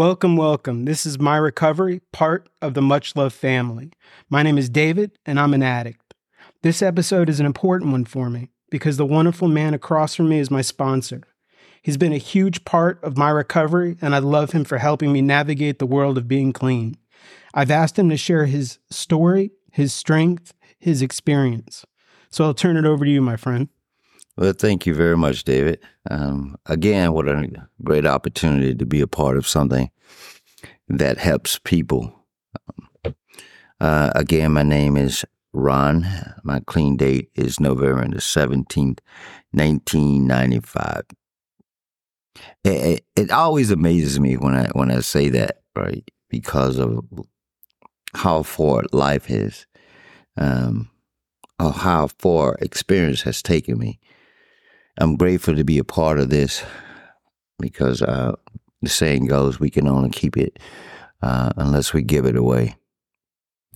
Welcome, welcome. This is my recovery, part of the Much Love family. My name is David, and I'm an addict. This episode is an important one for me because the wonderful man across from me is my sponsor. He's been a huge part of my recovery, and I love him for helping me navigate the world of being clean. I've asked him to share his story, his strength, his experience. So I'll turn it over to you, my friend. Well, thank you very much, David. Um, again, what a great opportunity to be a part of something that helps people. Uh, again, my name is Ron. My clean date is November the 17th, 1995. It, it, it always amazes me when I when I say that, right? Because of how far life is, um, or how far experience has taken me. I'm grateful to be a part of this because uh, the saying goes, we can only keep it uh, unless we give it away.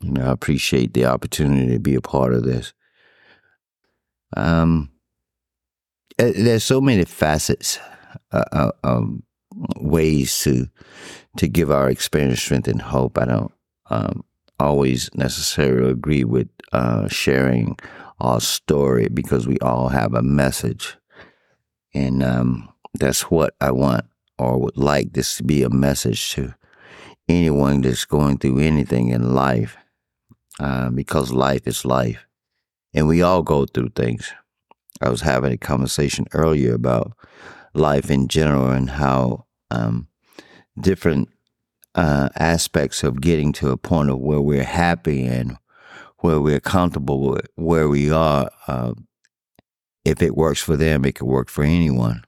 Know, I appreciate the opportunity to be a part of this. Um, eh, there's so many facets, uh, uh, um, ways to to give our experience strength and hope. I don't um, always necessarily agree with uh, sharing our story because we all have a message. And um, that's what I want or would like this to be a message to anyone that's going through anything in life uh, because life is life. And we all go through things. I was having a conversation earlier about life in general and how um, different uh, aspects of getting to a point of where we're happy and where we're comfortable with where we are uh, if it works for them, it could work for anyone.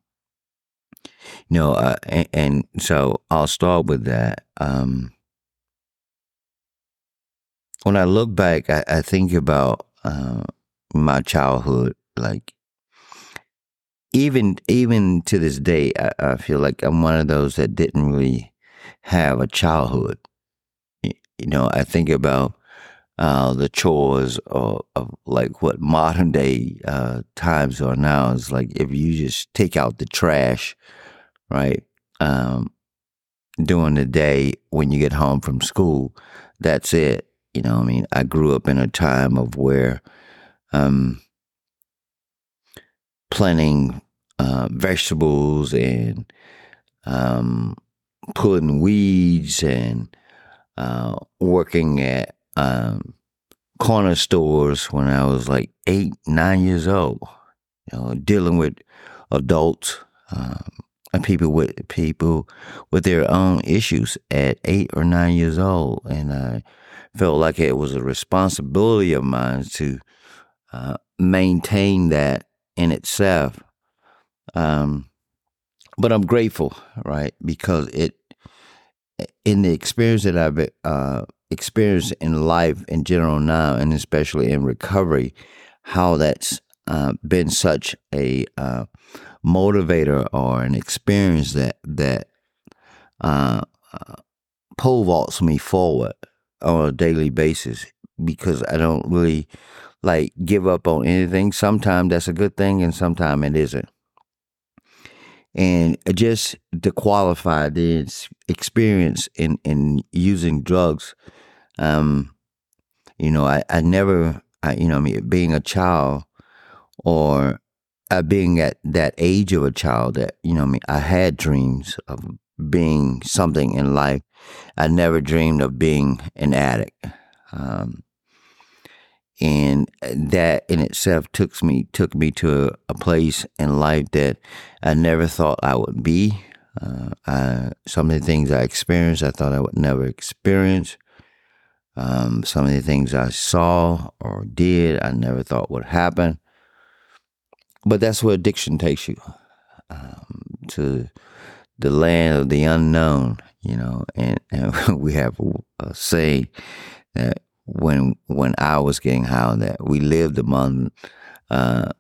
You know, uh, and, and, so I'll start with that. Um, when I look back, I, I think about uh, my childhood. Like, even even to this day, I, I, feel like I'm one of those that didn't really have a childhood. You know, I think about uh, the chores of, of, like what modern day uh, times are now is like if you just take out the trash, right? Um, during the day when you get home from school, that's it. You know, I mean, I grew up in a time of where um, planting uh, vegetables and um, pulling weeds and uh, working at um, corner stores when I was like eight, nine years old. You know, dealing with adults um, and people with people with their own issues at eight or nine years old, and I felt like it was a responsibility of mine to uh, maintain that in itself. Um, but I'm grateful, right? Because it, in the experience that I've uh, experience in life in general now, and especially in recovery, how that's uh, been such a uh, motivator or an experience that that uh, uh, pole vaults me forward on a daily basis because I don't really like give up on anything. Sometimes that's a good thing, and sometimes it isn't. And just to qualify the experience in, in using drugs um, you know, I, I never, I, you know, I mean, being a child or uh, being at that age of a child that, you know, I mean, I had dreams of being something in life. I never dreamed of being an addict. Um, and that in itself took me took me to a, a, place in life that I never thought I would be. Uh, I, some of the things I experienced, I thought I would never experience. Um, some of the things I saw or did, I never thought would happen. But that's where addiction takes you um, to the land of the unknown, you know. And, and we have a saying that when when I was getting high, that we lived among, uh,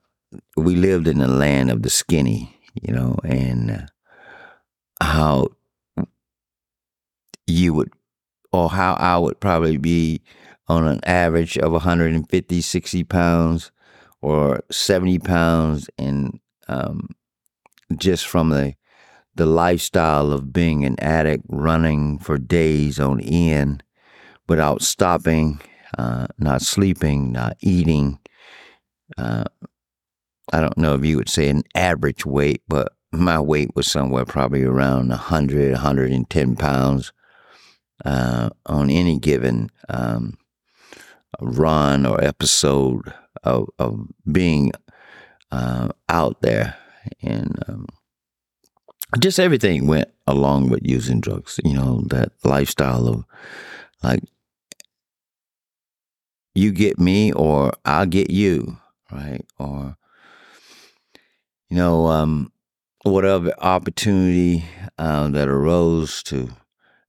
we lived in the land of the skinny, you know, and how you would or how I would probably be on an average of 150, 60 pounds or 70 pounds and um, just from the the lifestyle of being an addict, running for days on end without stopping, uh, not sleeping, not eating. Uh, I don't know if you would say an average weight, but my weight was somewhere probably around 100, 110 pounds uh, on any given um, run or episode of, of being uh, out there. And um, just everything went along with using drugs, you know, that lifestyle of like, you get me or I'll get you, right? Or, you know, um, whatever opportunity um, that arose to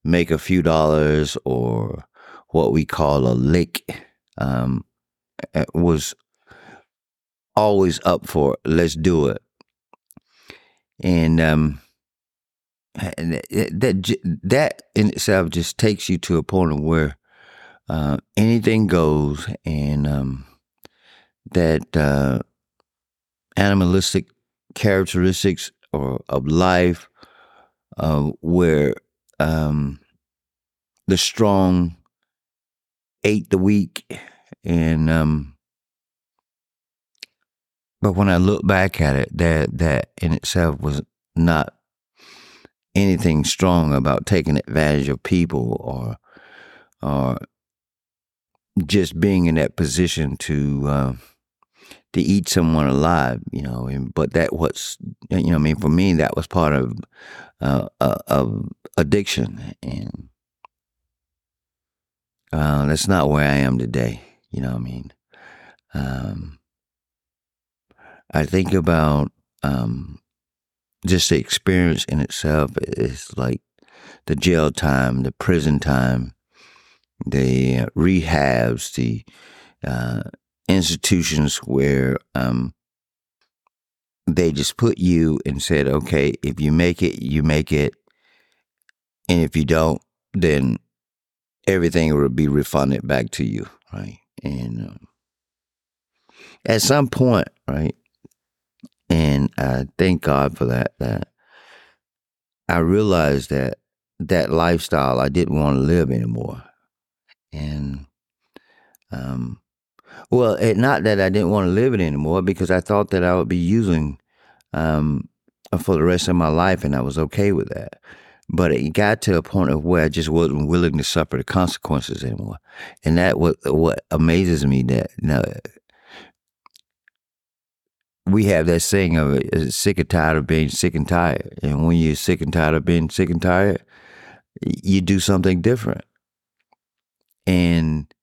make a few dollars or what we call a lick um, was always up for let's do it. And um that that in itself just takes you to a point where uh, anything goes and um, that uh, animalistic characteristics or of life uh, where um, the strong ate the weak and um, but when I look back at it, that that in itself was not anything strong about taking advantage of people or or just being in that position to uh, to eat someone alive, you know. And, but that was, you know, I mean, for me, that was part of uh, uh, of addiction, and uh, that's not where I am today. You know, I mean, um, I think about um, just the experience in itself is like the jail time, the prison time, the rehabs, the uh, institutions where um, they just put you and said, okay, if you make it, you make it. And if you don't, then everything will be refunded back to you, right? And um, at some point, right? And I thank God for that, that I realized that that lifestyle I didn't want to live anymore. And um, well, it, not that I didn't want to live it anymore, because I thought that I would be using um, for the rest of my life, and I was okay with that. But it got to a point of where I just wasn't willing to suffer the consequences anymore, and that what what amazes me that you know, we have that saying of sick and tired of being sick and tired, and when you're sick and tired of being sick and tired, you do something different, and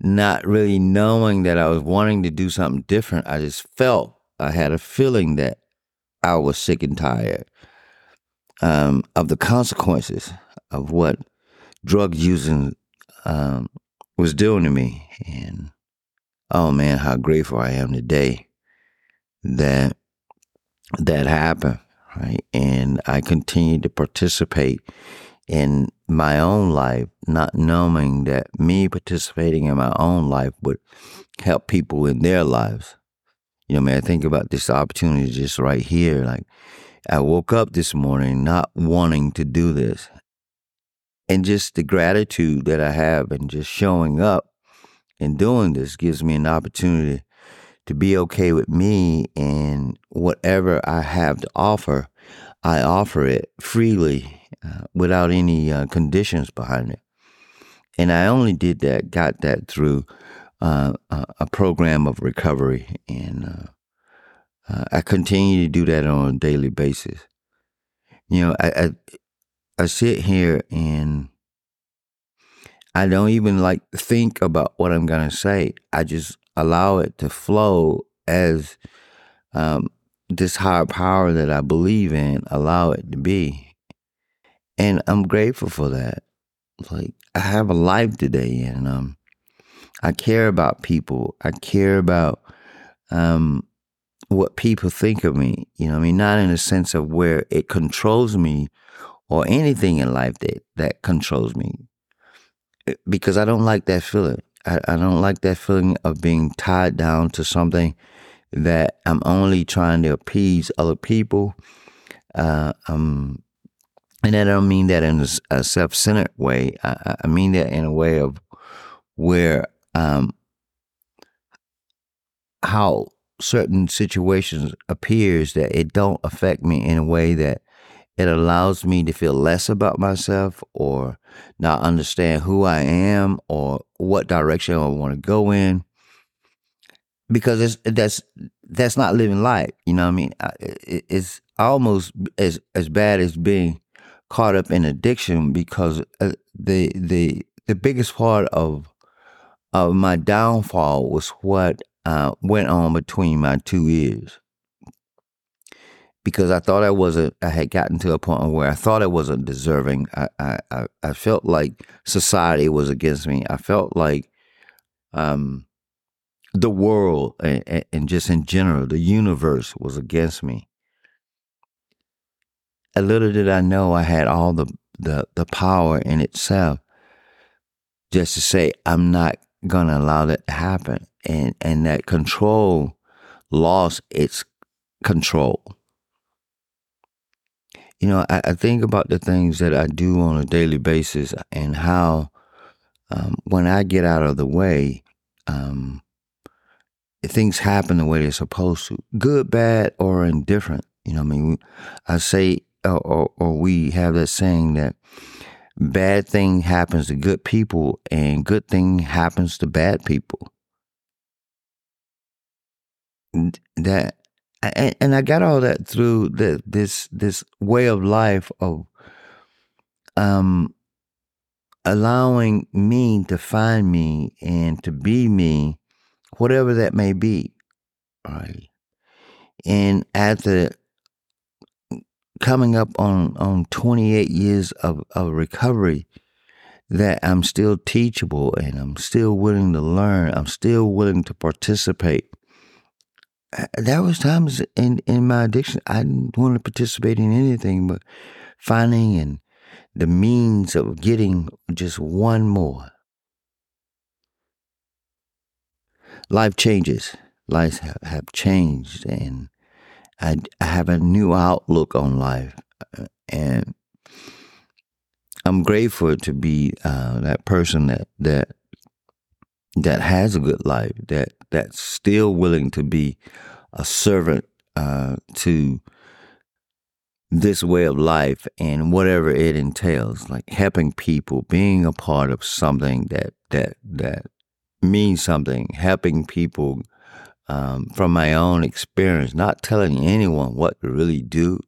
not really knowing that I was wanting to do something different. I just felt I had a feeling that I was sick and tired um, of the consequences of what drug using um, was doing to me. And oh man, how grateful I am today that that happened. Right. And I continue to participate in my own life, not knowing that me participating in my own life would help people in their lives. You know, man, I think about this opportunity just right here. Like, I woke up this morning not wanting to do this. And just the gratitude that I have and just showing up and doing this gives me an opportunity to be okay with me and whatever I have to offer, I offer it freely uh, without any uh, conditions behind it. And I only did that, got that through uh, a program of recovery. And uh, uh, I continue to do that on a daily basis. You know, I, I, I sit here and I don't even like think about what I'm going to say. I just allow it to flow as um, this higher power that I believe in, allow it to be. And I'm grateful for that. Like I have a life today and um I care about people. I care about um what people think of me. You know, I mean not in a sense of where it controls me or anything in life that that controls me. Eh, because I don't like that feeling. I, I don't like that feeling of being tied down to something that I'm only trying to appease other people. Uh, I'm and I don't mean that in a self-centered way. I, I mean that in a way of where um, how certain situations appears that it don't affect me in a way that it allows me to feel less about myself or not understand who I am or what direction I want to go in because it's that's that's not living life you know what I mean it's almost as as bad as being caught up in addiction because uh, the the the biggest part of of my downfall was what uh, went on between my two ears because I thought I wasn't. I had gotten to a point where I thought I wasn't deserving. I I I felt like society was against me. I felt like um the world and, and just in general the universe was against me. A little did I know I had all the the the power in itself just to say I'm not gonna allow that to happen. And and that control lost its control. You know, I, I, think about the things that I do on a daily basis and how um, when I get out of the way, um, things happen the way they're supposed to, good, bad, or indifferent. You know, I mean, I say, or, or, we have that saying that bad thing happens to good people and good thing happens to bad people. That and, and I got all that through the, this this way of life of um allowing me to find me and to be me, whatever that may be. Right. And after coming up on, on 28 years of, of recovery, that I'm still teachable and I'm still willing to learn. I'm still willing to participate uh, there was times in in my addiction I didn't want to participate in anything but finding and the means of getting just one more. Life changes. Lives have have changed, and I, I have a new outlook on life, uh, and I'm grateful to be uh, that person that that that has a good life, that that's still willing to be a servant uh, to this way of life and whatever it entails, like helping people, being a part of something that that that means something, helping people um, from my own experience, not telling anyone what to really do,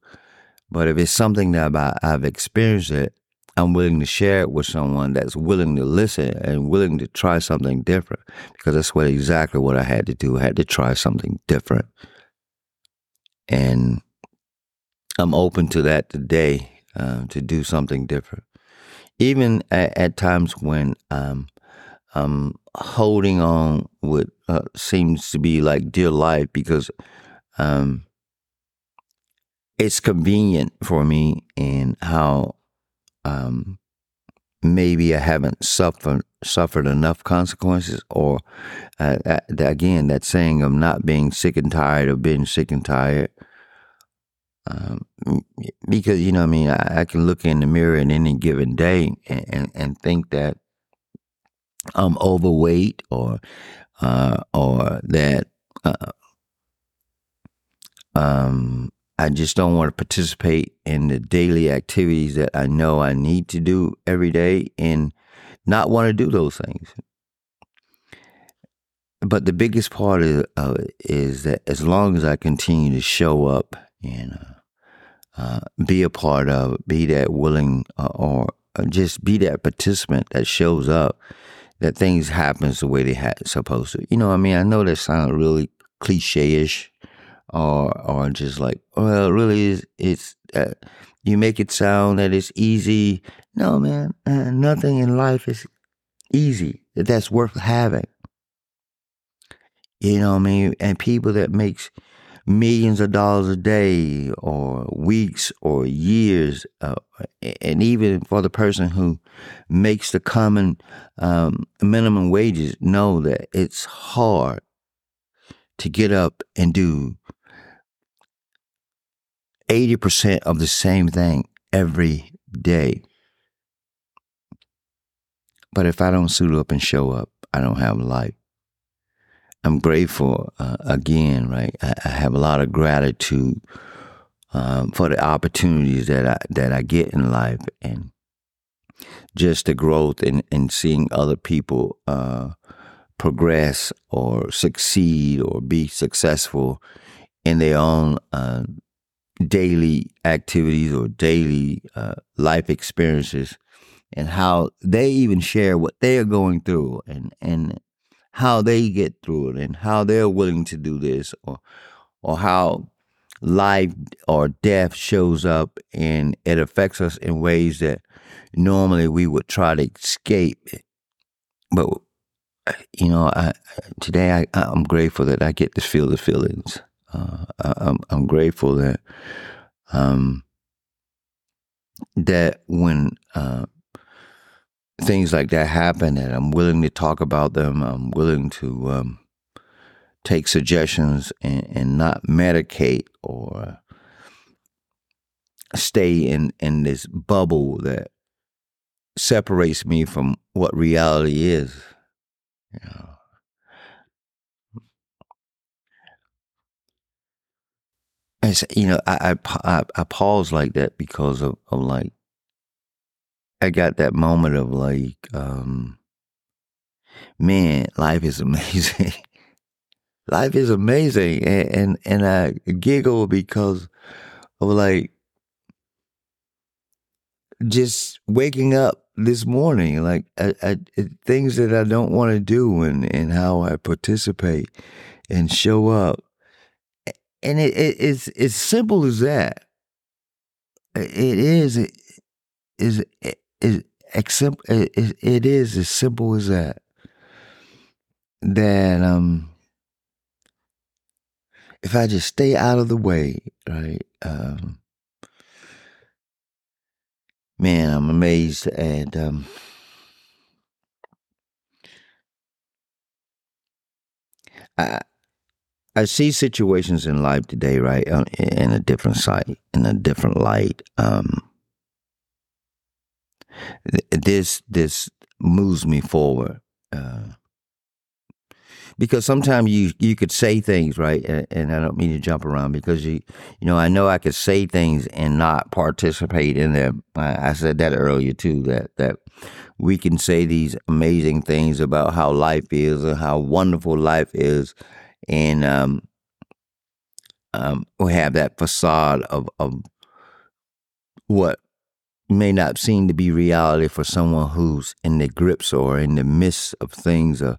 but if it's something that I've experienced it, I'm willing to share it with someone that's willing to listen and willing to try something different because that's what exactly what I had to do. I had to try something different. And I'm open to that today uh, to do something different. Even at, at times when um, I'm holding on what uh, seems to be like dear life because um, it's convenient for me and how um, maybe I haven't suffered suffered enough consequences, or uh, again, that saying of not being sick and tired of being sick and tired. Um, because you know, I mean, I, I, can look in the mirror in any given day and, and, and think that I'm overweight, or uh, or that uh, um, I just don't want to participate in the daily activities that I know I need to do every day and not want to do those things. But the biggest part of it is that as long as I continue to show up and uh, uh, be a part of, be that willing uh, or just be that participant that shows up, that things happens the way they ha- supposed to. You know, I mean, I know that sounds really cliche-ish, or or just like well really is it's uh, you make it sound that it's easy. No man uh, nothing in life is easy. That's worth having. You know what i mean? And people that makes millions of dollars a day or weeks or years uh, and even for the person who makes the common um, minimum wages know that it's hard to get up and do 80% of the same thing every day. But if I don't suit up and show up, I don't have life. I'm grateful uh, again, right? I, I, have a lot of gratitude um, for the opportunities that I that I get in life, and just the growth in, in seeing other people uh, progress or succeed or be successful in their own uh, daily activities or daily uh, life experiences and how they even share what they are going through and and how they get through it and how they're willing to do this or or how life or death shows up and it affects us in ways that normally we would try to escape. But you know, I, today I, I'm grateful that I get to feel the feelings. Uh, I, I'm, I'm grateful that um, that when uh, things like that happen and I'm willing to talk about them. I'm willing to um, take suggestions and, and, not medicate or stay in, in this bubble that separates me from what reality is. You know. As, you know, I, I, I pause like that because of, of like I got that moment of like, um, man, life is amazing. life is amazing, and, and and I giggle because of like just waking up this morning, like I, I, things that I don't want to do, and and how I participate and show up, and it, it it's as simple as that. It is. It is is it, it is as simple as that. That um, if I just stay out of the way, right? Um, man, I'm amazed at um, I I see situations in life today, right, in a different sight, in a different light. Um, this this moves me forward. Uh, because sometimes you you could say things right, and, I don't mean to jump around because you you know I know I could say things and not participate in them. I, I said that earlier too. That that we can say these amazing things about how life is and how wonderful life is, and um, um, we have that facade of of what may not seem to be reality for someone who's in the grips or in the midst of things or,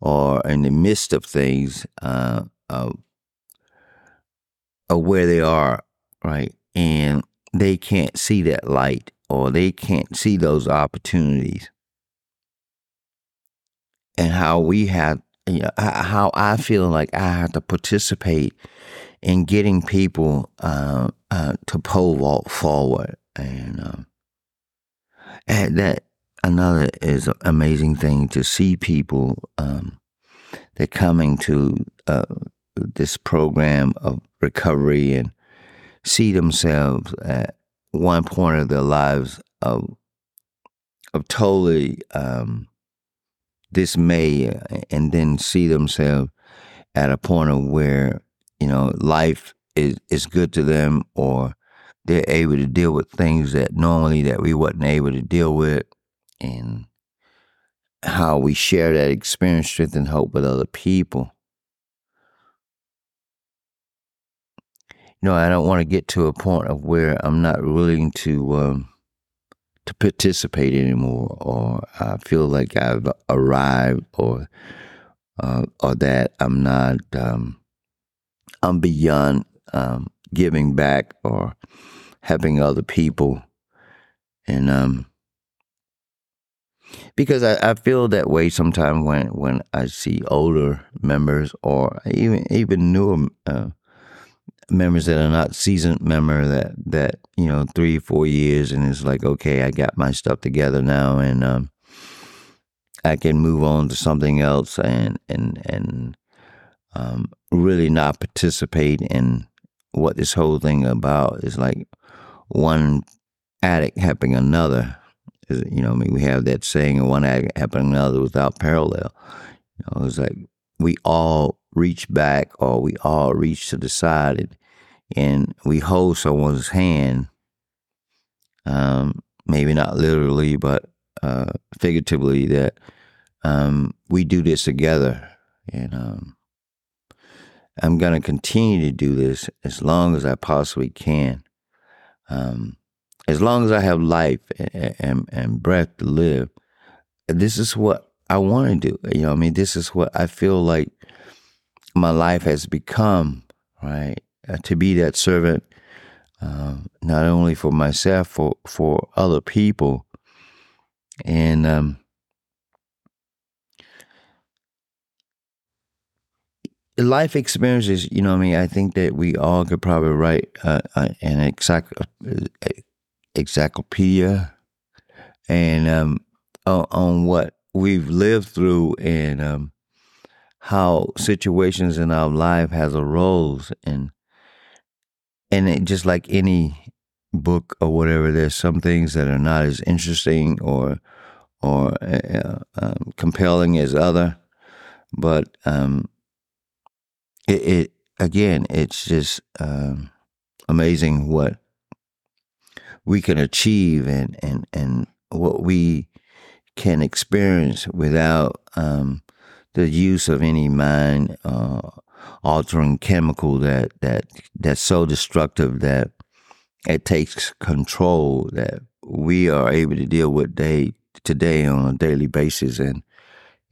or in the midst of things uh, of, of where they are, right? And they can't see that light or they can't see those opportunities. And how we have, you know, how I feel like I have to participate in getting people uh, uh, to pole vault forward and um, and that another is amazing thing to see people um, that coming to uh, this program of recovery and see themselves at one point of their lives of of totally um, dismay and then see themselves at a point of where you know life is is good to them or they're able to deal with things that normally that we wasn't able to deal with and how we share that experience, strength, and hope with other people. You know, I don't want to get to a point of where I'm not willing to um, to participate anymore, or I feel like I've arrived, or uh, or that I'm not um, I'm beyond um, giving back, or helping other people. And um because I, I feel that way sometimes when, when I see older members or even even newer uh, members that are not seasoned member that that you know three four years and it's like okay I got my stuff together now and um, I can move on to something else and and and um, really not participate in what this whole thing about is like one addict helping another. You know, I mean, we have that saying, one addict helping another without parallel. You know, it's like we all reach back or we all reach to the side and, we hold someone's hand, um, maybe not literally, but uh, figuratively, that um, we do this together. And um, I'm going to continue to do this as long as I possibly can. Um, as long as I have life and, and, and breath to live, this is what I want to do. You know, I mean, this is what I feel like my life has become, right? Uh, to be that servant, uh, not only for myself, for for other people, and um, life experiences. You know, I mean, I think that we all could probably write uh, uh an exact encyclopedia and um, on, what we've lived through and um, how situations in our life has arose and and it, just like any book or whatever, there's some things that are not as interesting or or uh, um, compelling as other, but um, it, it, again, it's just um, amazing what we can achieve and and and what we can experience without um, the use of any mind uh, altering chemical that that that's so destructive that it takes control that we are able to deal with day today on a daily basis and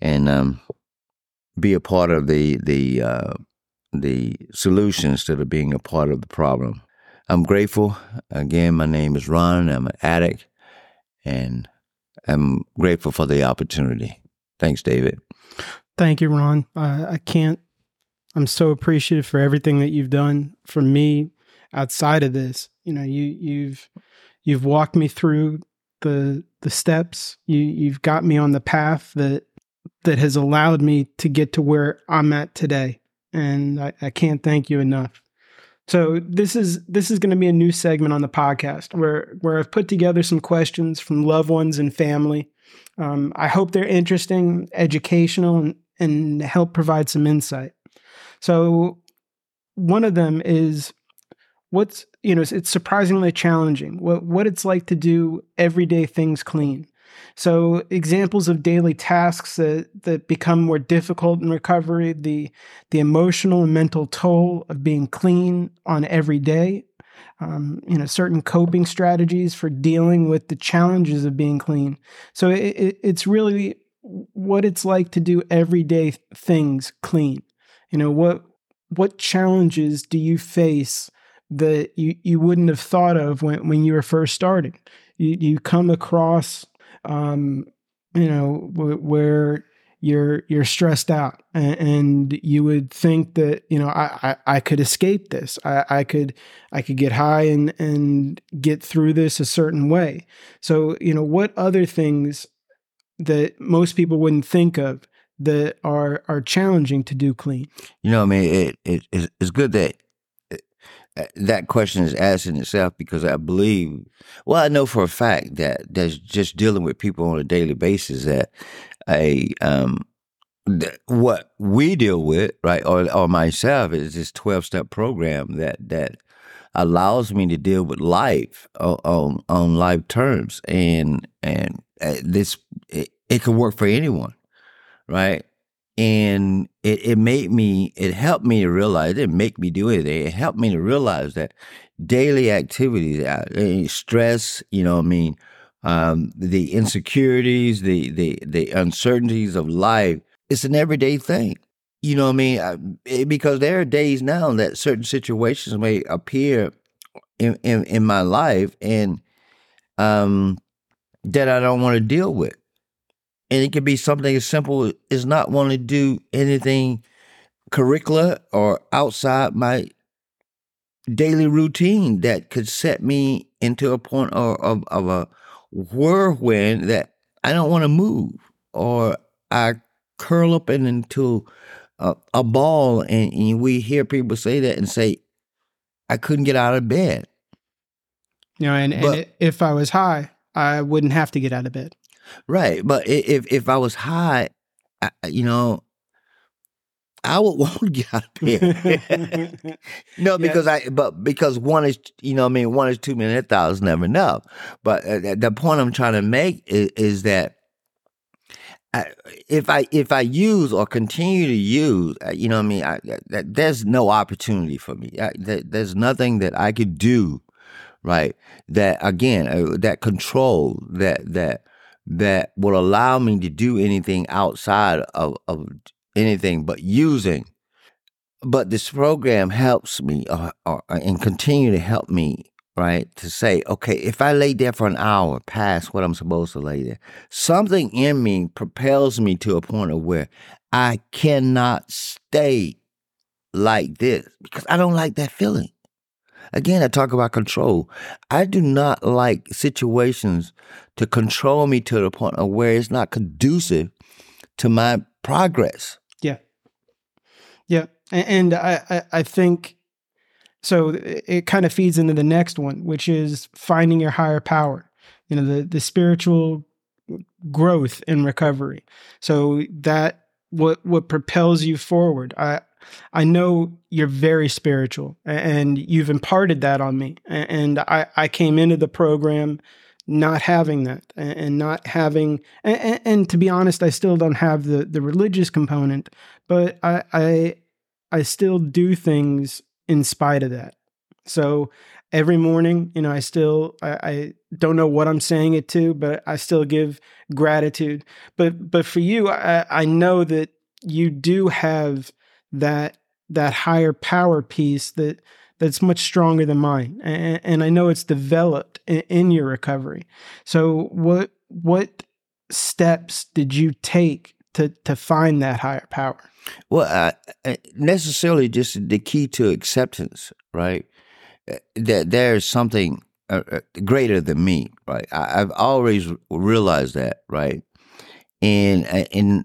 and um, be a part of the the uh, the solution instead of being a part of the problem. I'm grateful. Again, my name is Ron. I'm an addict, and I'm grateful for the opportunity. Thanks, David. Thank you, Ron. Uh, I can't. I'm so appreciative for everything that you've done for me outside of this. You know, you you've you've walked me through the the steps. You you've got me on the path that that has allowed me to get to where I'm at today, and I, I can't thank you enough. So this is this is going to be a new segment on the podcast where where I've put together some questions from loved ones and family. Um, I hope they're interesting, educational, and, and help provide some insight. So one of them is what's you know it's surprisingly challenging what what it's like to do everyday things clean so examples of daily tasks that, that become more difficult in recovery, the the emotional and mental toll of being clean on every day, um, you know, certain coping strategies for dealing with the challenges of being clean. So it, it, it's really what it's like to do everyday things clean. You know what what challenges do you face that you, you wouldn't have thought of when, when you were first starting? You, you come across um, you know, w- where you're you're stressed out and, and, you would think that you know I, I, I could escape this. I, I could I could get high and and get through this a certain way. So you know what other things that most people wouldn't think of that are are challenging to do clean? You know I mean it, it it's good that that question is asked in itself because I believe, well, I know for a fact that that's just dealing with people on a daily basis that a um what we deal with, right, or or myself is this twelve step program that that allows me to deal with life on on, on life terms, and and uh, this it, it can work for anyone, right? And it, it made me it helped me to realize it didn't make me do anything. It helped me to realize that daily activities uh, stress you know i mean um, the insecurities the, the the uncertainties of life it's an everyday thing. You know what i mean? I, it, because there are days now that certain situations may appear in, in, in my life and um that i don't want to deal with and it could be something as simple as not wanting to do anything curricular or outside my daily routine that could set me into a point of, of, of a whirlwind that I don't want to move, or I curl up in, into a, a ball, and, and we hear people say that and say, I couldn't get out of bed. You know, and, But- and if I was high, I wouldn't have to get out of bed. Right, but if if I was high, I, you know, I would want to get out of bed. no, Yeah. because I but because one is you know I mean one is too many thousand never enough. But uh, the- point I'm trying to make is, is that. I, if I if I use or continue to use, uh, you know what I mean, I, there's no opportunity for me. I, there, there's nothing that I could do, right? That again, uh, that control that that that will allow me to do anything outside of, of anything but using. But this program helps me uh, uh, and continue to help me, right? To say, okay, if I lay there for an hour past what I'm supposed to lay there, something in me propels me to a point of where I cannot stay like this because I don't like that feeling. Again, I talk about control. I do not like situations to control me to the point of where it's not conducive to my progress. Yeah. Yeah. And I, I, think so it kind of feeds into the next one, which is finding your higher power, you know, the, the spiritual growth in recovery. So that what what propels you forward. I I know you're very spiritual and you've imparted that on me. And I, I came into the program not having that and not having and, and to be honest, I still don't have the the religious component, but I I I still do things in spite of that. So every morning, you know, I still I, I don't know what I'm saying it to, but I still give gratitude. But but for you, I, I know that you do have that that higher power piece that that's much stronger than mine, and, and I know it's developed in, in your recovery. So what what steps did you take to to find that higher power? Well, uh, necessarily just the key to acceptance, right? Uh, That there's something uh, uh, greater than me, right? I, I've always realized that, right? And uh, and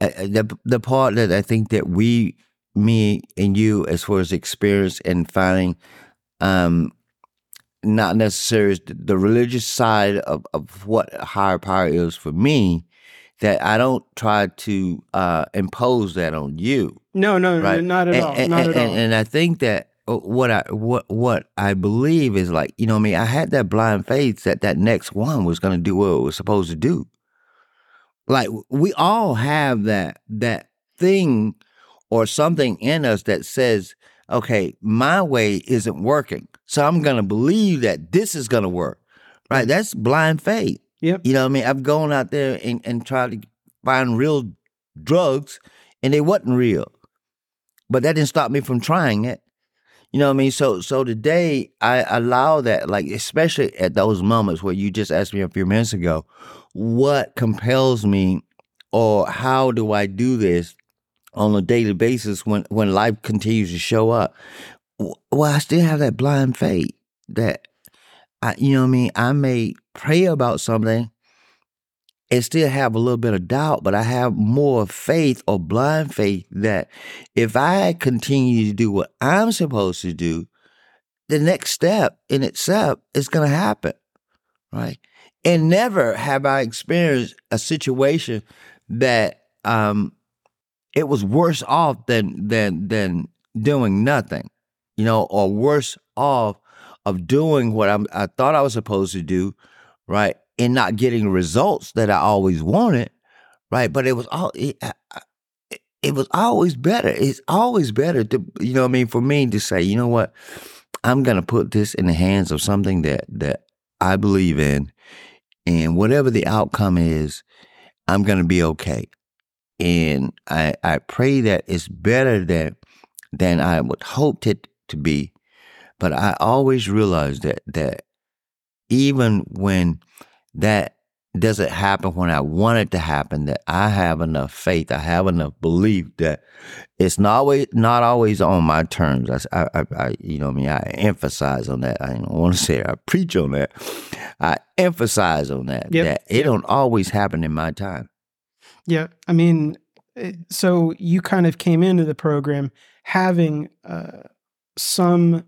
the the part that I think that we, me and you, as far as experience and finding, um, not necessarily the, religious side of of what higher power is for me, that I don't try to uh, impose that on you No, no, no, right? not at and, all. And, not and, at all. and- and I think that uh, what I what what I believe is like you know what I mean I had that blind faith that that next one was going to do what it was supposed to do. Like we all have that that thing or something in us that says, okay, my way isn't working, so I'm going to believe that this is going to work. Right? That's blind faith. Yep. You know what I mean? I've gone out there and, and tried to find real drugs and they wasn't real. But that didn't stop me from trying it. You know what I mean? So so today I allow that, like especially at those moments where you just asked me a few minutes ago, what compels me or how do I do this on a daily basis when when life continues to show up? Well, I still have that blind faith that I you know what I mean, I may pray about something and still have a little bit of doubt, but I have more faith or blind faith that if I continue to do what I'm supposed to do, the next step in itself is going to happen, right? And never have I experienced a situation that um, it was worse off than than than doing nothing, you know, or worse off of doing what I'm, I thought I was supposed to do, right, and not getting results that I always wanted, right? But it was all it, it, was always better. It's always better to you know what I mean for me to say, you know what, I'm gonna put this in the hands of something that that I believe in, and whatever the outcome is, I'm gonna be okay. And I I pray that it's better than than I would hoped it to be. But I always realize that that even when that doesn't happen when I want it to happen, that I have enough faith, I have enough belief that it's not always not always on my terms. I, I, I you know, I mean, I emphasize on that. I don't want to say I preach on that. I emphasize on that Yep. that it don't always happen in my time. Yeah, I mean, eh, so you kind of came into the program having uh, some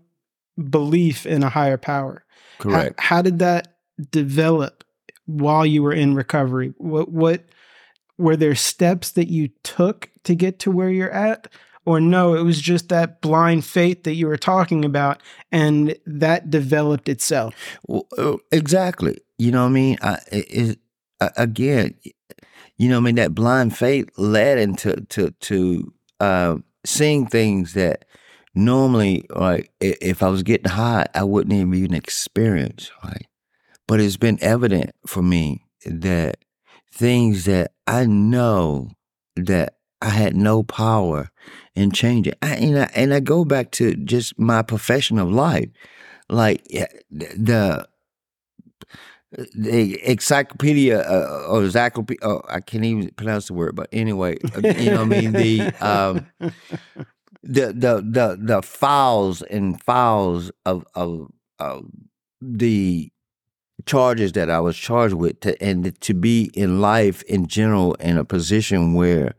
belief in a higher power. Correct. How, how did that develop while you were in recovery? What what were there steps that you took to get to where you're at? Or no, it was just that blind faith that you were talking about, and that developed itself. Well, uh, exactly. You know what I mean? I, it, it, again, you know what I mean? That blind faith led into to to uh, seeing things that normally, like if I was getting high, I wouldn't even experience. Right, but it's been evident for me that things that I know that I had no power in changing. I, and, I, and I go back to just my profession of life, like the the encyclopedia uh, or encyclopedia. Oh, I can't even pronounce the word, but anyway, uh, you know, what I mean the um, the the the the files and files of of, of the charges that I was charged with, to, and to be in life in general in a position where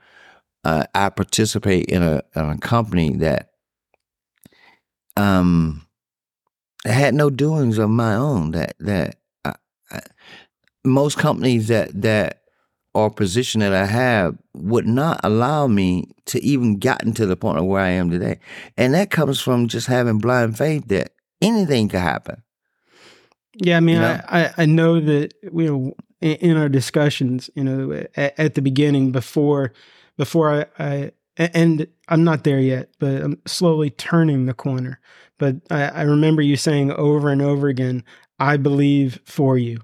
uh, I participate in a, in a company that um had no doings of my own. That that I, I, most companies that that or position that I have would not allow me to even gotten to the point of where I am today, and that comes from just having blind faith that anything could happen. Yeah, I mean, you know? I, I know that you know in our discussions, you know, at, at the beginning before before I, I, and I'm not there yet, but I'm slowly turning the corner. But I, I remember you saying over and over again, "I believe for you,"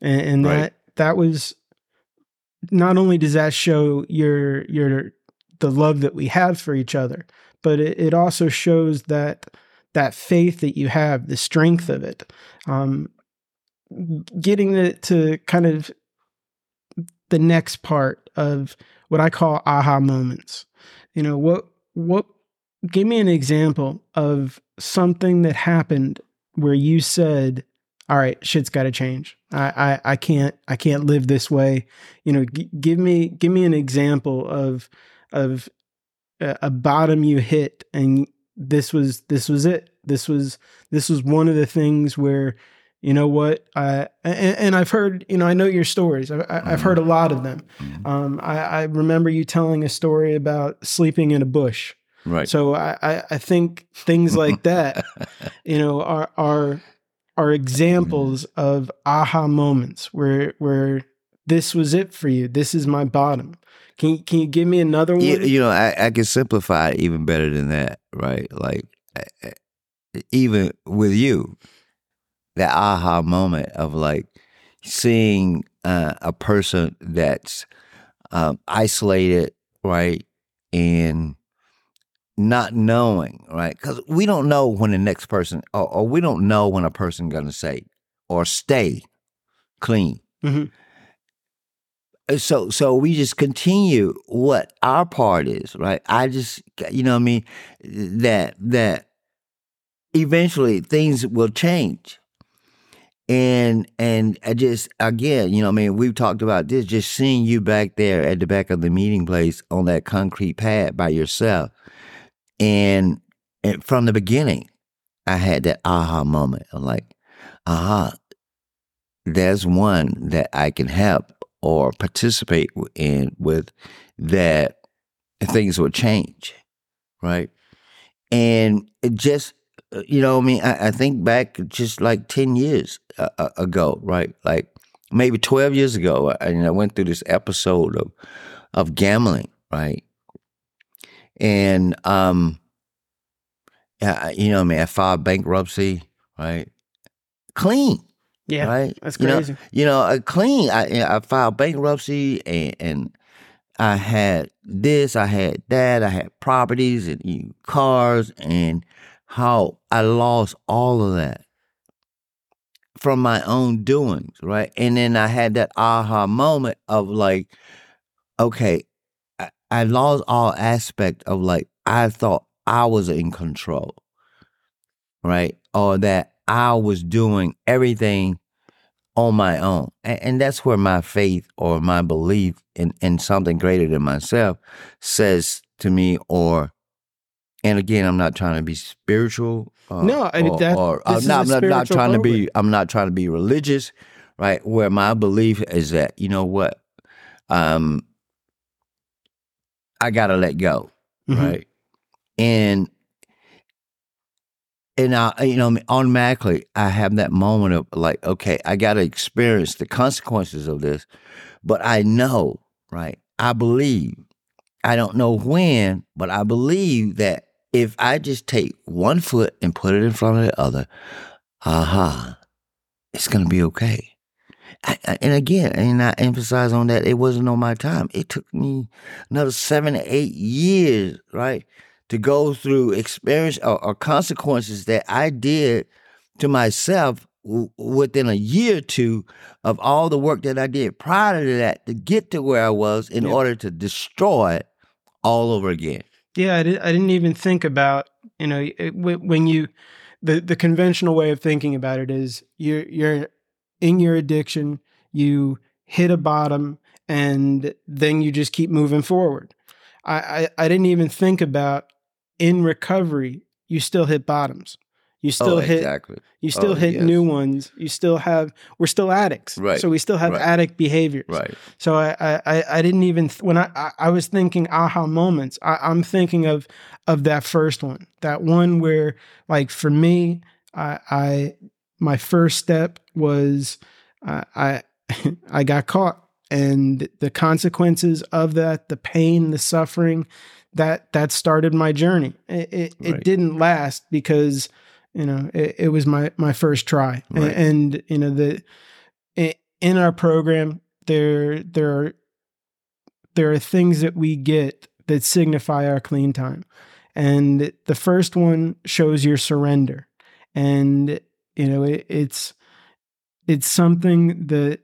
and, and right. that that was not only does that show your your the love that we have for each other, but it, it also shows that that faith that you have, the strength of it. Um, getting it to kind of the next part of what I call aha moments. You know, what what give me an example of something that happened where you said, "All right, shit's got to change. I, I I can't I can't live this way." You know, g- give me give me an example of of a, a bottom you hit and this was this was it. This was this was one of the things where you know what I and, and, I've heard you know I know your stories I, have heard a mm-hmm. lot of them mm-hmm. um, I, I, remember you telling a story about sleeping in a bush right so I, I think things like that you know are are are examples mm-hmm. of aha moments where where this was it for you this is my bottom can you, can you give me another one you, you know I, I can simplify it even better than that right like even with you that aha moment of like seeing uh, a person that's um, isolated, right, and not knowing, right, because we don't know when the next person, or, or we don't know when a person going to say or stay clean. Mm-hmm. Uh, so, so we just continue what our part is, right? I just, you know, I mean, that that eventually things will change and and I just again, you know, I mean, we've talked about this. Just seeing you back there at the back of the meeting place on that concrete pad by yourself, and, and from the beginning, I had that aha moment. I'm like, aha, there's one that I can help or participate in with that things will change, right? And it just uh, you know, I mean, I, I think back just like 10 years uh, uh ago, right? Like maybe 12 years ago, I, I went through this episode of, of gambling, right? And, um, you know, I mean, I filed bankruptcy, right? Clean. Yeah. Right. That's crazy. You know, you know clean. I, I filed bankruptcy and, and I had this, I had that, I had properties and cars and how I lost all of that from my own doings, right? And then I had that aha moment of like, okay, I, I lost all aspect of like I thought I was in control, right? Or that I was doing everything on my own. And, and, that's where my faith or my belief in, in something greater than myself says to me, or and again, I'm not trying to be spiritual. Uh, No, I mean, or, that- or- I'm not, I'm not, not trying to be. I'm not trying to be religious, right? Where my belief is that you know what, um, I gotta let go, Mhm. right? And and I, you know, automatically I have that moment of like, okay, I got to experience the consequences of this, but I know, right? I believe. I don't know when, but I believe that if I just take one foot and put it in front of the other, aha, it's gonna be okay. I, I- and again, and I emphasize on that, it wasn't on my time. It took me another seven to eight years, right, to go through experience or, or consequences that I did to myself w- within a year or two of all the work that I did prior to that to get to where I was in Yeah. order to destroy it all over again. Yeah, I, did, I didn't even think about you know it, wh- when you the the conventional way of thinking about it is you're you're in your addiction, you hit a bottom, and then you just keep moving forward. I I, I didn't even think about in recovery you still hit bottoms, you still oh, hit exactly. you still Oh, hit yes. new ones, you still have we're still addicts, Right, So we still have right. addict behaviors, Right. so I, I, I- I didn't even th- when I, I, I was thinking aha moments. I, I'm thinking of of that first one, that one where like for me, I, I my first step was uh, I I got caught, and the consequences of that, the pain, the suffering, that that started my journey. It it, it didn't last because you know it, it was my my first try, Right. and, you know the in our program there there are there are things that we get that signify our clean time. And the first one shows your surrender. And you know it, it's it's something that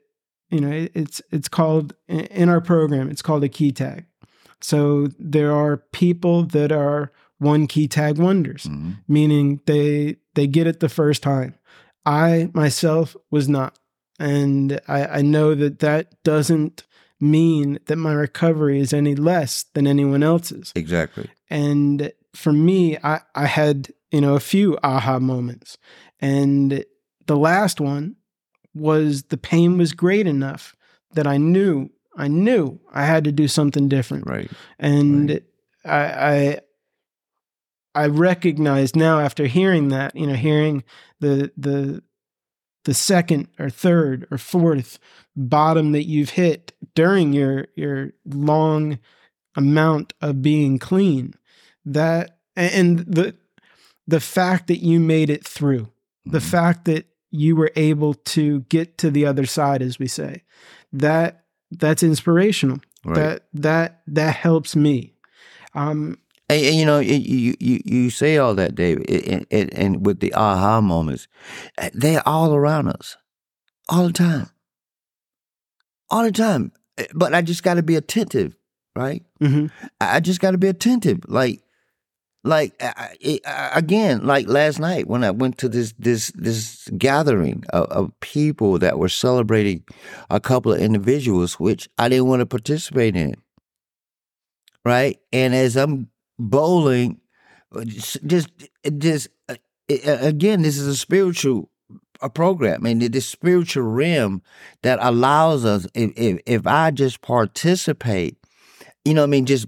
you know it, it's it's called in our program it's called a key tag so there are people that are one key tag wonders Mhm. meaning they they get it the first time. I myself was not, and I, I know that that doesn't mean that my recovery is any less than anyone else's. Exactly. And for me, I I had you know a few aha moments, and the last one was the pain was great enough that I knew I knew I had to do something different Right. and Right. I, I I recognize now after hearing that, you know, hearing the the the second or third or fourth bottom that you've hit during your your long amount of being clean, that and the the fact that you made it through, the Mhm. fact that you were able to get to the other side, as we say, that that's inspirational Right. that that that helps me um And, and, you know, you, you you you say all that, David, and, and, and with the aha moments, uh, they're all around us, all the time, all the time. Uh, But I just got to be attentive, right? mhm. I I just got to be attentive. Like, like I, I, again, like last night when I went to this this this gathering of, of people that were celebrating a couple of individuals, which I didn't want to participate in. Right, and as I'm bowling, uh, just just, uh, again, this is a spiritual a program and this spiritual realm that allows us if, if if I just participate, you know I mean, just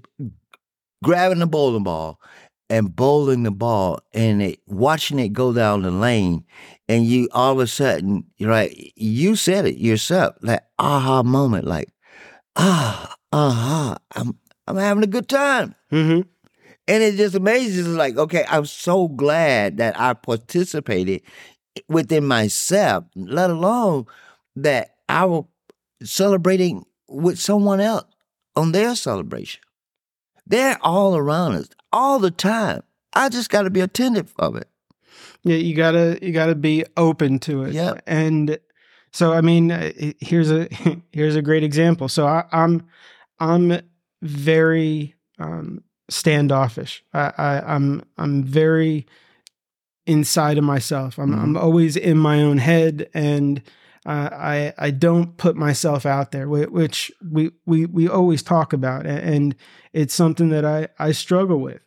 grabbing the bowling ball and bowling the ball and it, watching it go down the lane and you all of a sudden right you said it yourself that aha moment like ah aha i'm i'm having a good time Mhm. and it just amazes like okay i'm so glad that i participated within myself let alone that i was celebrating with someone else on their celebration they're all around us all the time. I just got to be attentive of it. Yeah you gotta you gotta be open to it. Yeah. and so i mean uh, here's a here's a great example. So I, i'm i'm very um standoffish. I, I i'm i'm very inside of myself. I'm, I'm always in my own head and I I don't put myself out there, which we we we always talk about, and it's something that I I struggle with.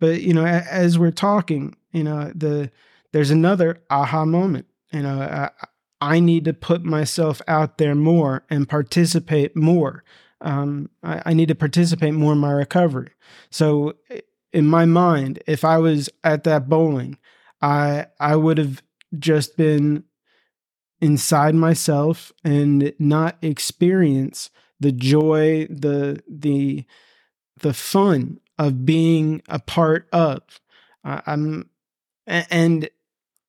but you know, as we're talking, you know, the there's another aha moment. You know, I, I need to put myself out there more and participate more. Um, I, I need to participate more in my recovery. So, in my mind, if I was at that bowling, I I would have just been inside myself and not experience the joy, the the the fun of being a part of. Uh, I'm and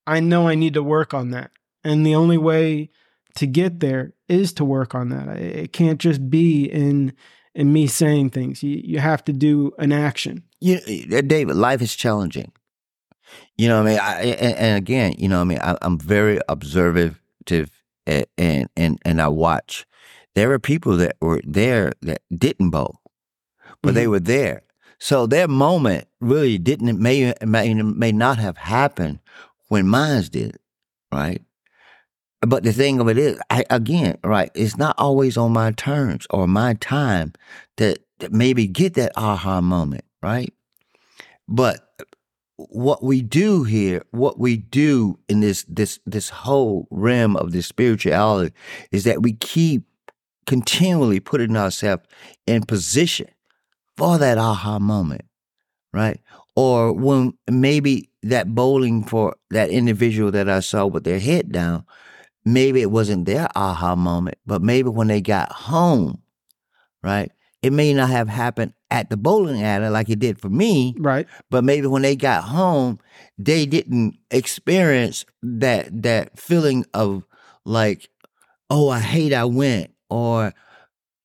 I know I need to work on that. And the only way to get there is to work on that. It can't just be in in me saying things. You you have to do an action. You, David, life is challenging. You know, what I mean, I, and, again, you know, what I mean, I, I'm very and, and and and I watch. There were people that were there that didn't bowl, but mm-hmm. they were there. So their moment really didn't may may may not have happened when mine did, right? But the thing of it is, I, again, right, it's not always on my terms or my time that, to maybe get that aha moment, right? But what we do here, what we do in this this this whole realm of this spirituality is that we keep continually putting ourselves in position for that aha moment, right? Or when maybe that bowling for that individual that I saw with their head down, maybe it wasn't their aha moment, but maybe when they got home, right? It may not have happened at the bowling alley like it did for me. Right. But maybe when they got home, they didn't experience that that feeling of like, oh, I hate I went, or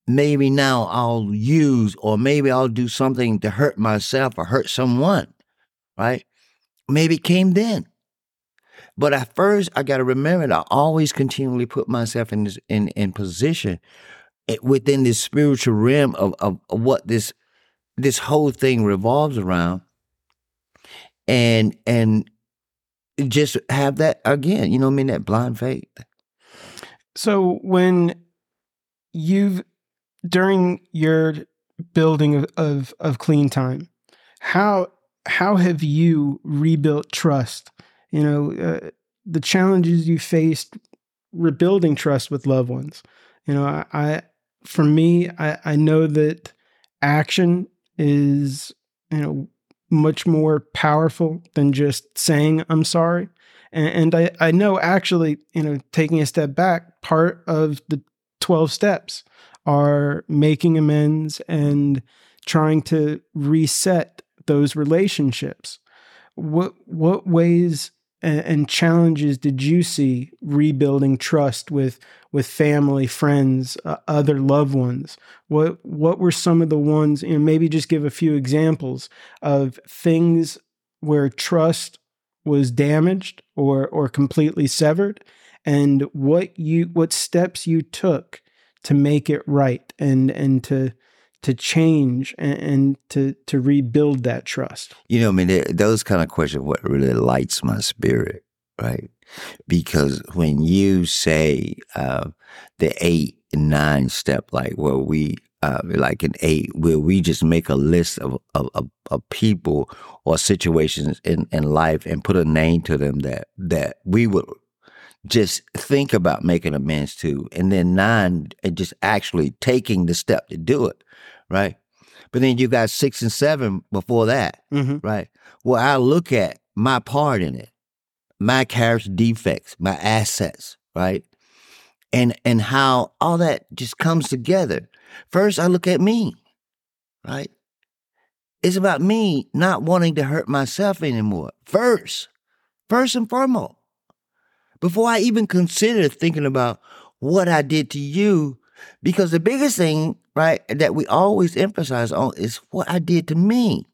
maybe now I'll use, or maybe I'll do something to hurt myself or hurt someone. Right? Maybe it came then. But at first, I got to remember that I always continually put myself in this, in in position within this spiritual realm of, of, what this this whole thing revolves around. And and just have that again you know i mean that blind faith. So when you've during your building of, of, of clean time how how have you rebuilt trust? You know uh, the challenges you faced rebuilding trust with loved ones. You know I for me I, I know that action is, you know, much more powerful than just saying I'm sorry. And, and I, I know actually, you know, taking a step back, part of the 12 steps are making amends and trying to reset those relationships. What what ways and, and challenges did you see rebuilding trust with with family, friends, uh, other loved ones? What what were some of the ones? You know, maybe just give a few examples of things where trust was damaged or or completely severed, and what you what steps you took to make it right and and to to change and, and, to to rebuild that trust? You know, I mean, those kind of questions what really lights my spirit, right? Because when you say uh, the eight and nine step, like where we uh, like an eight, where we just make a list of, of, of, of people or situations in, in life and put a name to them that that we would just think about making amends to, and then nine, and just actually taking the step to do it right? But then you got six and seven before that, mm-hmm. right? Well, I look at my part in it, my character defects, my assets, right? And and how all that just comes together. First, I look at me, right? It's about me not wanting to hurt myself anymore. First, first and foremost. Before I even consider thinking about what I did to you, because the biggest thing right, that we always emphasize on is what I did to me.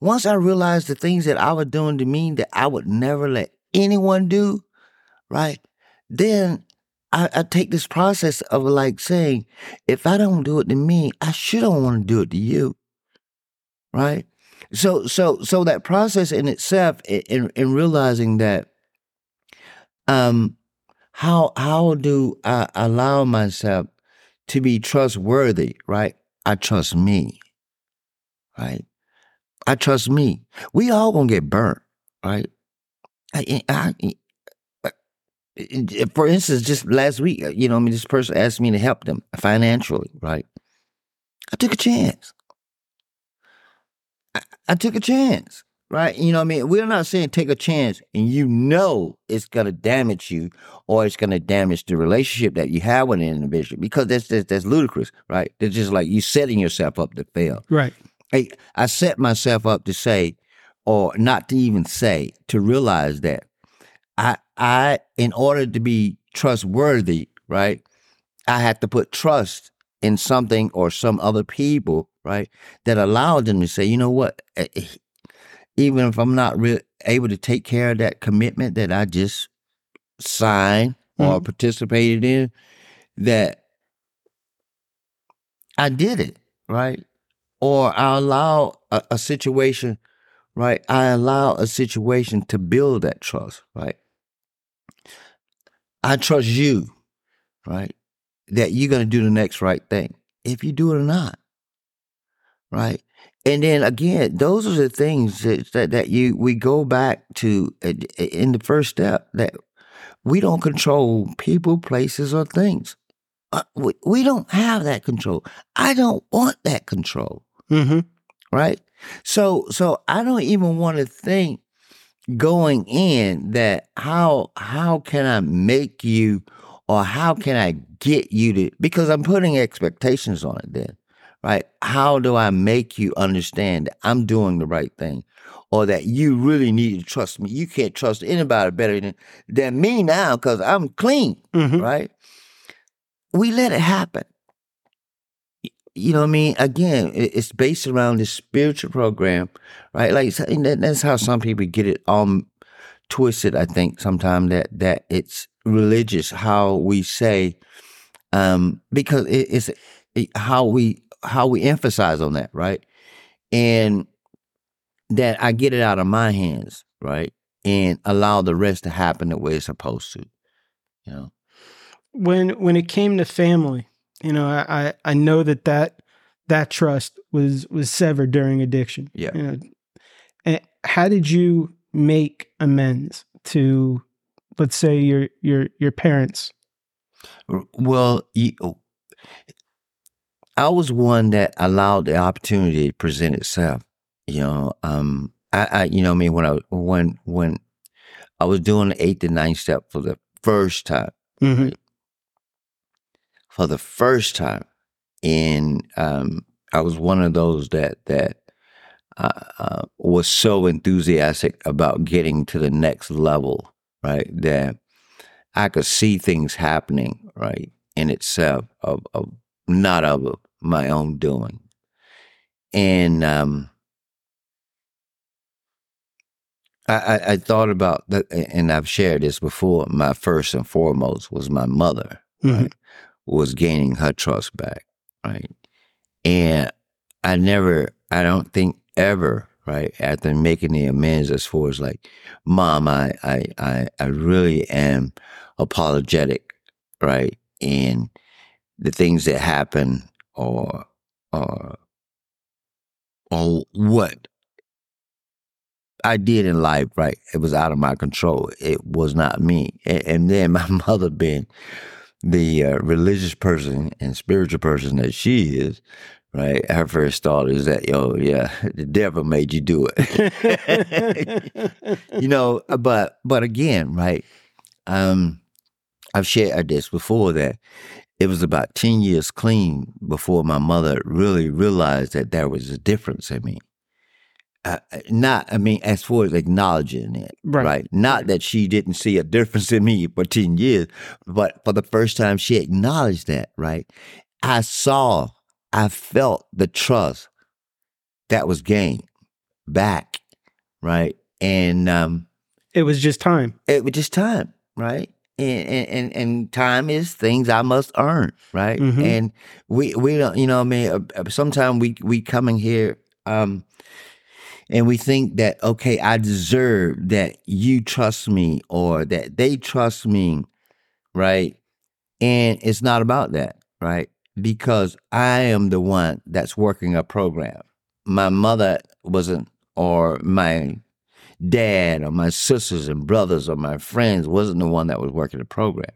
Once I realized the things that I was doing to me that I would never let anyone do, right, then I, I take this process of like saying, if I don't do it to me, I don't want to do it to you, right? So, so, so that process in itself, in, in realizing that, um, how how do I allow myself to be trustworthy, right? I trust me, right? I trust me. We all gonna get burnt, right? I, I, I, uh, uh, for instance, just last week, uh, you know, I mean, this person asked me to help them financially, right? I took a chance. I, I took a chance, right? You know, I mean, we're not saying take a chance and you know it's gonna damage you or it's gonna damage the relationship that you have with an individual because that's that's, that's ludicrous, right? It's just like you setting yourself up to fail. Right. I, I set myself up to say, or not to even say, to realize that I, I, in order to be trustworthy, right, I have to put trust in something or some other people, right, that allowed them to say, you know what, eh, eh, even if I'm not re- able to take care of that commitment that I just signed or Mhm. participated in, that I did it, right? Or I allow a, a situation, right? I allow a situation to build that trust, right? I trust you, right? That you're going to do the next right thing, if you do it or not, right? And then again, those are the things that, that, you we go back to uh, in the first step that we don't control people, places, or things. Uh, we, we don't have that control. I don't want that control Mm-hmm. right? So so I don't even want to think going in that how how can I make you or how can I get you to because I'm putting expectations on it then. Right? How do I make you understand that I'm doing the right thing or that you really need to trust me? You can't trust anybody better than, than me now cuz I'm clean, Mm-hmm. right? We let it happen you know what I mean? Again, it's based around this spiritual program, right? Like so- and that- that's how some people get it um twisted. I think sometimes that that it's religious how we say, um, because it, it's how we how we emphasize on that, right? And that I get it out of my hands, right, and allow the rest to happen the way it's supposed to. You know, When when it came to family, you know, I I, I know that, that that trust was was severed during addiction. Yeah. You know, and how did you make amends to, let's say your your your parents? Well, you, oh, I was one that allowed the opportunity to present itself. You know, um, I, I, you know, I mean, when I when when I was doing the eighth and ninth step for the first time, Mm-hmm. for the first time, and um, I was one of those that that uh, uh, was so enthusiastic about getting to the next level, right? That I could see things happening, right, in itself of, of not of my own doing, and um, I, I, I thought about that, and I've shared this before. My first and foremost was my mother, Mhm. right, was gaining her trust back, right, and I never, I don't think ever, right, after making the amends as far as like, mom, I, I, I, I really am apologetic, right, and the things that happen or, or, or what I did in life, right, it was out of my control. It was not me. And, and then my mother being the uh, religious person and spiritual person that she is, right? Her first thought is that, yo, yeah, the devil made you do it. you know, but but again, right? Um, I've shared this before that it was about ten years clean before my mother really realized that there was a difference in me. Uh, not, I mean, as far as acknowledging it, Right. right? Not that she didn't see a difference in me for 10 years, but for the first time she acknowledged that, right? I saw, I felt the trust that was gained back, right? And um, It was just time. it was just time, right? And, and and time is things I must earn, right? Mhm. And we we don't, you know, what I mean, uh, sometimes we we come in here, um, and we think that okay, I deserve that you trust me or that they trust me, right? And it's not about that, right? Because I am the one that's working a program. My mother wasn't or my dad or my sisters and brothers or my friends wasn't the one that was working the program,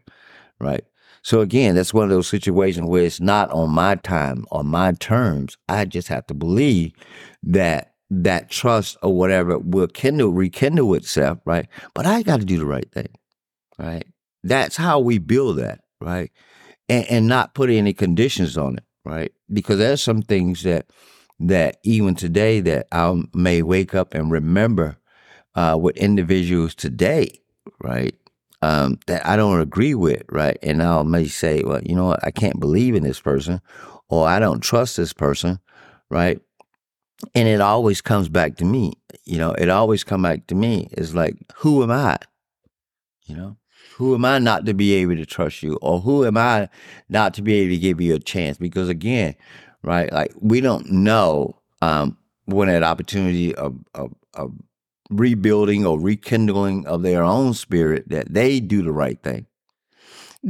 right? So again, that's one of those situations where it's not on my time or my terms. I just have to believe that that trust or whatever will kindle, rekindle itself, right? But I got to do the right thing, right? That's how we build that, right? And, and not put any conditions on it, right? Because there's some things that that even today that I may wake up and remember uh, with individuals today, right? Um, that I don't agree with, right? And I may say, well, you know what, I can't believe in this person, or I don't trust this person, right? And it always comes back to me. You know, it always come back to me. It's like, who am I? You know, who am I not to be able to trust you, or who am I not to be able to give you a chance? Because again, right, like we don't know um, when that opportunity of, of, of rebuilding or rekindling of their own spirit that they do the right thing.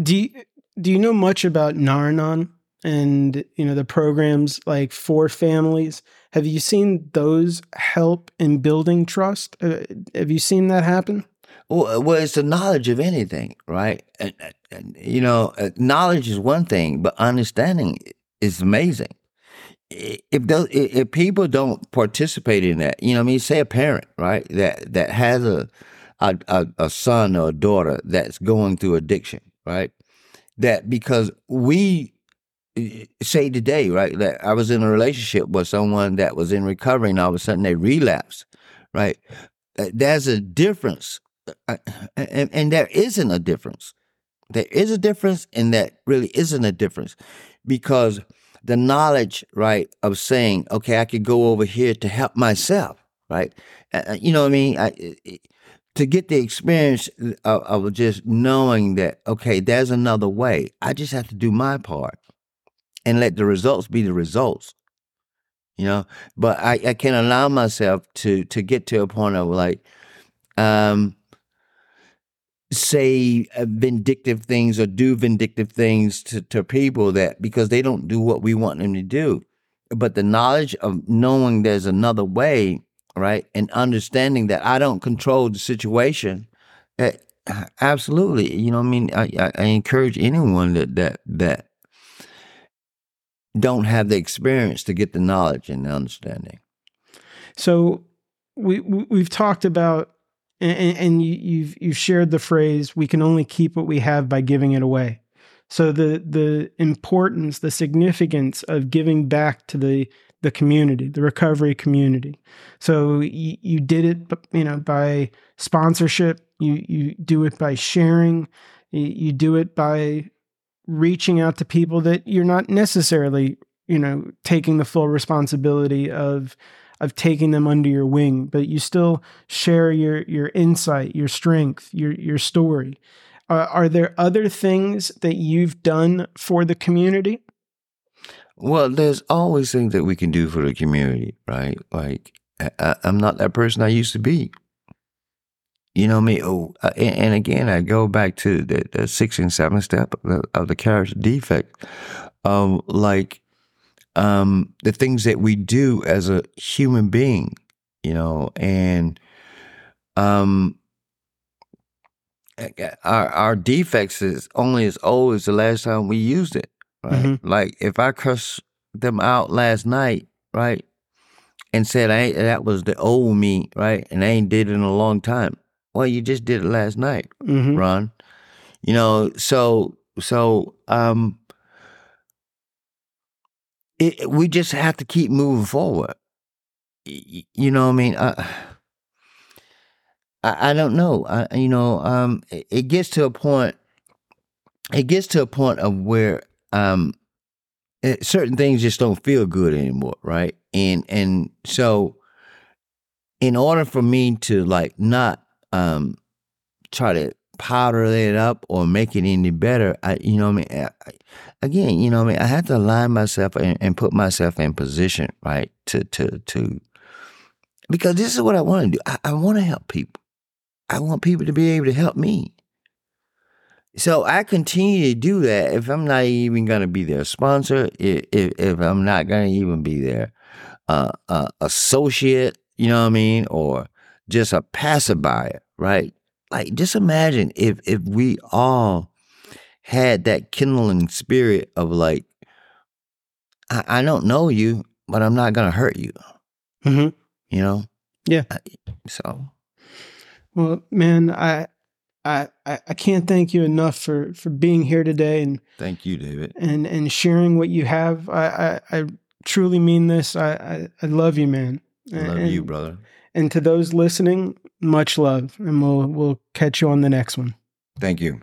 Do you, do you know much about Nar-Anon and you know the programs like for families? Have you seen those help in building trust? Uh, have you seen that happen? Well, well, it's the knowledge of anything, right? And, and, you know, uh, knowledge is one thing, but understanding is amazing if those if people don't participate in that, you know, I mean, say a parent, right, that that has a a, a son or a daughter that's going through addiction, right, that because we say today, right, that I was in a relationship with someone that was in recovery, and all of a sudden they relapse, right. Uh, there's a difference, uh, and, and there isn't a difference. There is a difference, and that really isn't a difference because the knowledge, right, of saying, okay, I could go over here to help myself, right? Uh, you know what I mean? I, to get the experience of, of, just knowing that, okay, there's another way. I just have to do my part and let the results be the results. You know, but I, I can allow myself to to get to a point of like, um, say uh, vindictive things or do vindictive things to, to people that because they don't do what we want them to do. But the knowledge of knowing there's another way, right, and understanding that I don't control the situation, uh, absolutely. You know, I mean, I, I, I encourage anyone that that that don't have the experience to get the knowledge and the understanding. So we we've talked about and, and you, you've you've shared the phrase "we can only keep what we have by giving it away." So the the importance, the significance of giving back to the the community, the recovery community. So you, you did it, you know, by sponsorship. You you do it by sharing. You, you do it by reaching out to people that you're not necessarily, you know, taking the full responsibility of of taking them under your wing, but you still share your your insight, your strength, your your story. Uh, are there other things that you've done for the community? Well, there's always things that we can do for the community, right? Like I, am not that person I used to be. You know me. Oh, and, and, again, I go back to the, the six and seven step of the, of the character defect. Um, like um, the things that we do as a human being, you know, and um, our our defects is only as old as the last time we used it. Right? Mm-hmm. Like if I cuss them out last night, right, and said I that was the old me, right, and I ain't did it in a long time. Well, you just did it last night, mm-hmm. Ron. You know, so so um it, we just have to keep moving forward. You know I mean? I, I, I don't know. I, you know, um, it, it gets to a point. It gets to a point of where um, it, certain things just don't feel good anymore, right? And and so, in order for me to like not um, try to powder it up or make it any better, I, you know I mean? I, again, you know, I mean, I have to align myself and, and, put myself in position, right, to to to because this is what I want to do. I, I want to help people. I want people to be able to help me. So I continue to do that. If I'm not even going to be their sponsor, if, if, if I'm not going to even be their uh, uh, associate, you know what I mean, or just a passerby, right? Like just imagine if if we all had that kindling spirit of like, I, I don't know you, but I'm not gonna hurt you. hmm You know? Yeah. So Well, man, I, I, I I can't thank you enough for for being here today and thank you, David. and and sharing what you have. I I, I truly mean this. I, I I love you, man. I love and, you, brother. And to those listening, much love, and we'll we'll catch you on the next one. Thank you.